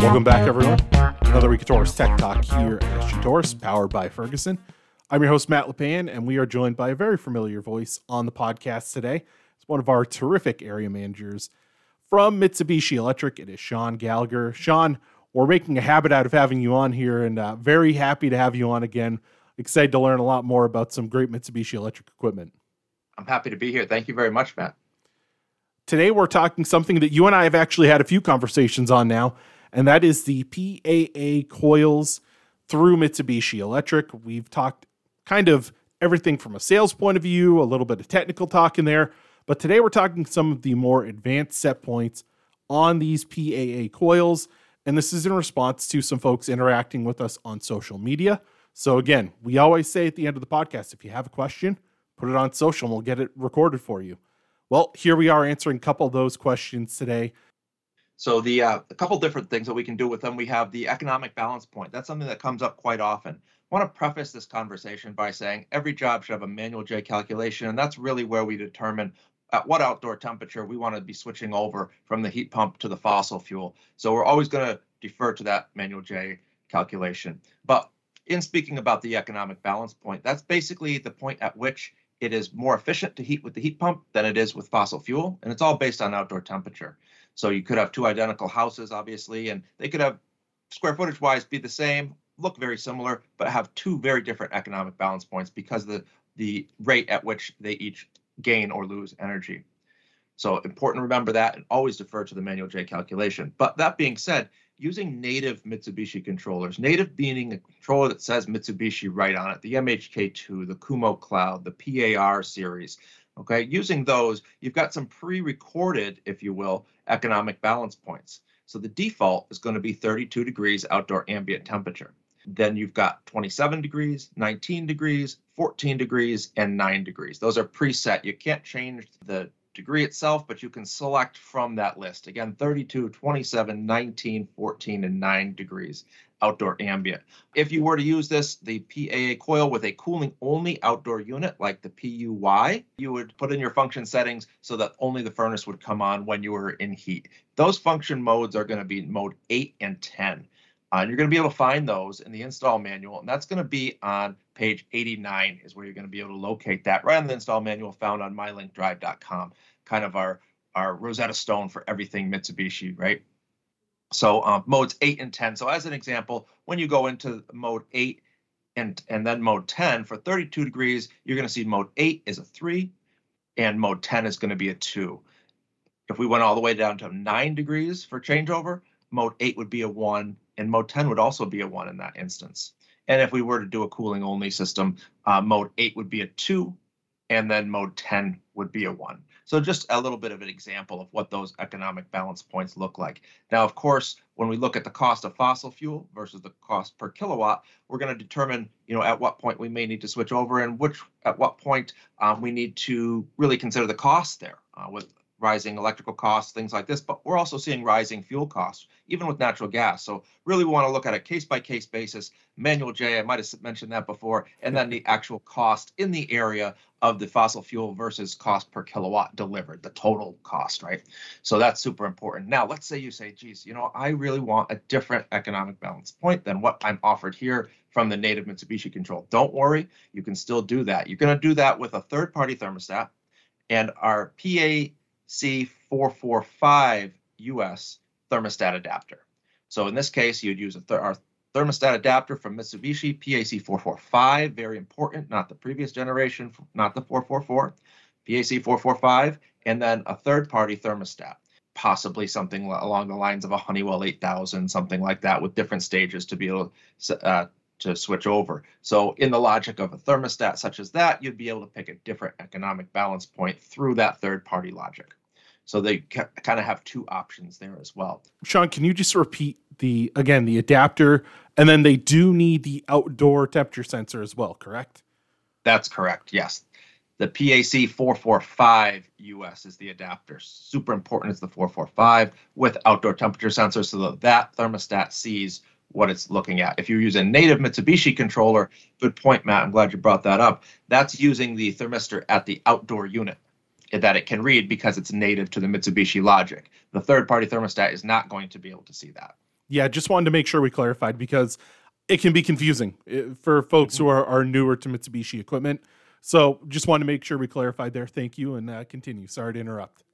Welcome back, everyone. Another week of Torrice Tech Talk here at Torrice, powered by Ferguson. I'm your host, Matt LePan, and we are joined by a very familiar voice on the podcast today. It's one of our terrific area managers from Mitsubishi Electric. It is Sean Gallagher. Sean, we're making a habit out of having you on here, and uh, very happy to have you on again. Excited to learn a lot more about some great Mitsubishi Electric equipment. I'm happy to be here. Thank you very much, Matt. Today, we're talking something that you and I have actually had a few conversations on now, and that is the PAA coils through Mitsubishi Electric. We've talked kind of everything from a sales point of view, a little bit of technical talk in there. But today we're talking some of the more advanced set points on these PAA coils. And this is in response to some folks interacting with us on social media. So, again, we always say at the end of the podcast if you have a question, put it on social and we'll get it recorded for you. Well, here we are answering a couple of those questions today. So the uh, a couple different things that we can do with them. We have the economic balance point. That's something that comes up quite often. I want to preface this conversation by saying every job should have a manual J calculation, and that's really where we determine at what outdoor temperature we want to be switching over from the heat pump to the fossil fuel. So we're always going to defer to that manual J calculation. But in speaking about the economic balance point, that's basically the point at which it is more efficient to heat with the heat pump than it is with fossil fuel, and it's all based on outdoor temperature. So you could have two identical houses, obviously, and they could have square footage wise be the same look very similar, but have two very different economic balance points because the the rate at which they each gain or lose energy. So important to remember that and always defer to the manual J calculation. But that being said, using native Mitsubishi controllers, native meaning a controller that says Mitsubishi right on it, the MHK2, the Kumo Cloud, the PAR series, okay, using those, you've got some pre-recorded, if you will, economic balance points. So the default is going to be 32 degrees outdoor ambient temperature. Then you've got 27 degrees, 19 degrees, 14 degrees, and 9 degrees. Those are preset. You can't change the degree itself, but you can select from that list. Again, 32, 27, 19, 14, and 9 degrees outdoor ambient. If you were to use this, the PAA coil with a cooling only outdoor unit like the PUY, you would put in your function settings so that only the furnace would come on when you were in heat. Those function modes are going to be mode 8 and 10. Uh, you're going to be able to find those in the install manual, and that's going to be on page 89 is where you're going to be able to locate that right on the install manual found on mylinkdrive.com, kind of our, our Rosetta Stone for everything Mitsubishi, right? So um, modes 8 and 10. So as an example, when you go into mode 8 and, and then mode 10 for 32 degrees, you're going to see mode 8 is a 3 and mode 10 is going to be a 2. If we went all the way down to 9 degrees for changeover, mode 8 would be a 1 and mode 10 would also be a 1 in that instance. And if we were to do a cooling only system, uh, mode 8 would be a 2, and then mode 10 would be a 1. So just a little bit of an example of what those economic balance points look like. Now, of course, when we look at the cost of fossil fuel versus the cost per kilowatt, we're going to determine, you know, at what point we may need to switch over and which at what point um, we need to really consider the cost there uh, with rising electrical costs, things like this, but we're also seeing rising fuel costs, even with natural gas. So really we want to look at a case by case basis, manual J, I might have mentioned that before, and then the actual cost in the area of the fossil fuel versus cost per kilowatt delivered, the total cost, right? So that's super important. Now, let's say you say, geez, you know, I really want a different economic balance point than what I'm offered here from the native Mitsubishi control. Don't worry, you can still do that. You're going to do that with a third party thermostat and our PA C445 US thermostat adapter. So in this case, you'd use th our thermostat adapter from Mitsubishi PAC445, very important, not the previous generation, not the 444, PAC445, and then a third-party thermostat, possibly something along the lines of a Honeywell 8000, something like that, with different stages to be able to, uh, to switch over. So in the logic of a thermostat such as that, you'd be able to pick a different economic balance point through that third-party logic. So they ca- kind of have two options there as well. Sean, can you just repeat the again the adapter, and then they do need the outdoor temperature sensor as well, correct? That's correct. Yes, the PAC 445 US is the adapter. Super important is the 445 with outdoor temperature sensor, so that that thermostat sees what it's looking at. If you use a native Mitsubishi controller, good point, Matt. I'm glad you brought that up. That's using the thermistor at the outdoor unit that it can read because it's native to the Mitsubishi logic. The third party thermostat is not going to be able to see that. Yeah, just wanted to make sure we clarified because it can be confusing eh, for folks mm-hmm. who are, are newer to Mitsubishi equipment. So just wanted to make sure we clarified there. Thank you and uh, continue. Sorry to interrupt.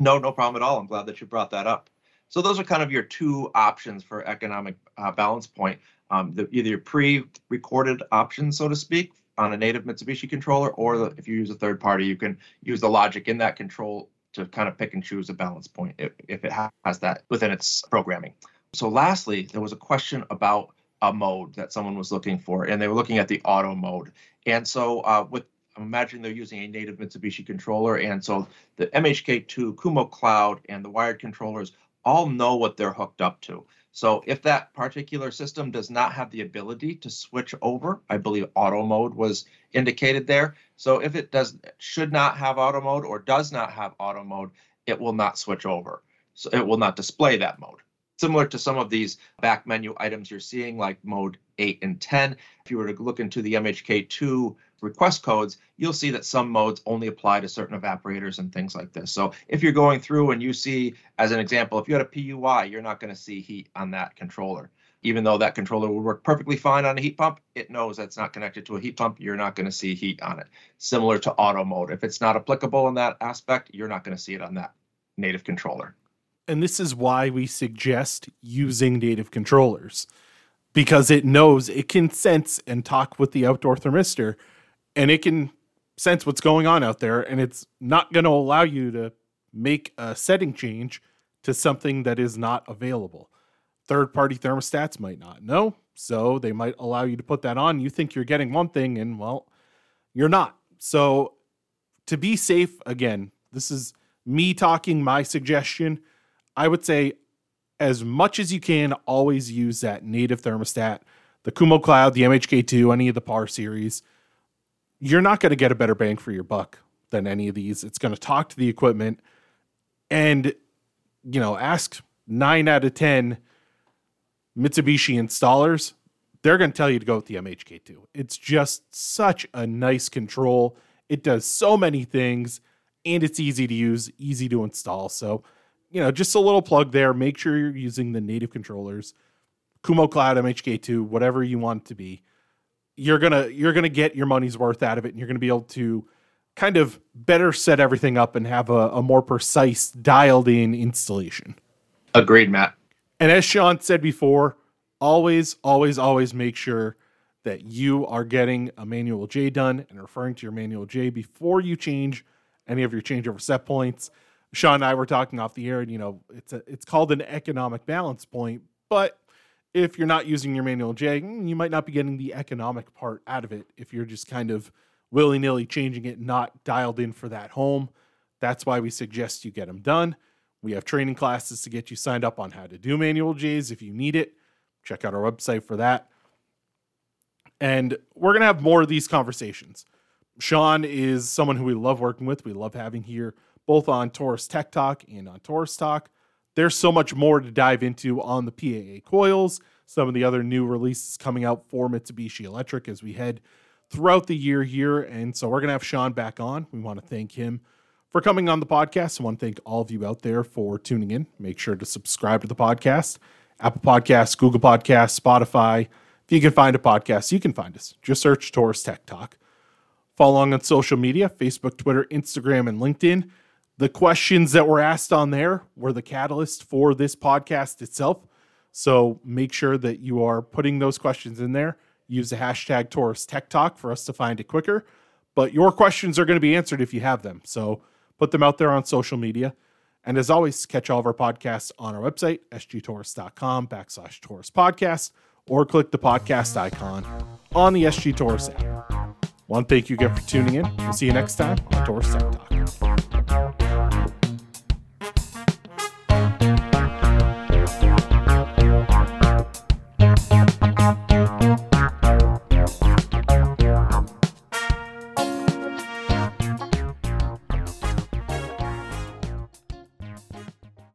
No, no problem at all. I'm glad that you brought that up. So those are kind of your two options for economic uh, balance point. Um, the, either your pre-recorded options, so to speak, on a native Mitsubishi controller, or the, if you use a third party, you can use the logic in that control to kind of pick and choose a balance point if, if it has that within its programming. So lastly, there was a question about a mode that someone was looking for, and they were looking at the auto mode. And so uh, with I'm imagining they're using a native Mitsubishi controller, and so the MHK2, Kumo Cloud, and the wired controllers all know what they're hooked up to. So if that particular system does not have the ability to switch over, I believe auto mode was indicated there. So if it does should not have auto mode or does not have auto mode, it will not switch over. So it will not display that mode similar to some of these back menu items you're seeing like mode 8 and 10 if you were to look into the mhk2 request codes you'll see that some modes only apply to certain evaporators and things like this so if you're going through and you see as an example if you had a PUY you're not going to see heat on that controller even though that controller will work perfectly fine on a heat pump, it knows that's not connected to a heat pump. You're not going to see heat on it. Similar to auto mode. If it's not applicable in that aspect, you're not going to see it on that native controller and this is why we suggest using native controllers because it knows it can sense and talk with the outdoor thermistor and it can sense what's going on out there and it's not going to allow you to make a setting change to something that is not available. Third party thermostats might not know, so they might allow you to put that on. You think you're getting one thing and well, you're not. So to be safe again, this is me talking my suggestion I would say as much as you can, always use that native thermostat, the Kumo Cloud, the MHK2, any of the PAR series. You're not going to get a better bang for your buck than any of these. It's going to talk to the equipment and, you know, ask nine out of 10 Mitsubishi installers. They're going to tell you to go with the MHK2. It's just such a nice control. It does so many things and it's easy to use, easy to install. So, you know, just a little plug there. Make sure you're using the native controllers, Kumo Cloud, MHK2, whatever you want to be. You're gonna you're gonna get your money's worth out of it, and you're gonna be able to kind of better set everything up and have a, a more precise, dialed in installation. Agreed, Matt. And as Sean said before, always, always, always make sure that you are getting a manual J done and referring to your manual J before you change any of your changeover set points. Sean and I were talking off the air, and you know, it's a it's called an economic balance point, but if you're not using your manual J, mm, you might not be getting the economic part out of it if you're just kind of willy nilly changing it, not dialed in for that home. That's why we suggest you get them done. We have training classes to get you signed up on how to do manual J's if you need it. Check out our website for that. And we're going to have more of these conversations. Sean is someone who we love working with, we love having here both on Torrice Tech Talk and on Torrice Talk. There's so much more to dive into on the PAA coils, some of the other new releases coming out for Mitsubishi Electric as we head throughout the year here. And so we're going to have Sean back on. We want to thank him for coming on the podcast. I want to thank all of you out there for tuning in. Make sure to subscribe to the podcast Apple Podcasts, Google Podcasts, Spotify. If you can find a podcast, you can find us. Just search Torrice Tech Talk. Follow along on social media Facebook, Twitter, Instagram, and LinkedIn. The questions that were asked on there were the catalyst for this podcast itself. So make sure that you are putting those questions in there. Use the hashtag Torrice Tech Talk for us to find it quicker. But your questions are going to be answered if you have them. So put them out there on social media. And as always, catch all of our podcasts on our website, sgtorrice.com backslash Torrice podcast, or click the podcast icon on the SG Torrice app. One thank you again for tuning in. We'll see you next time on Torrice Tech Talk.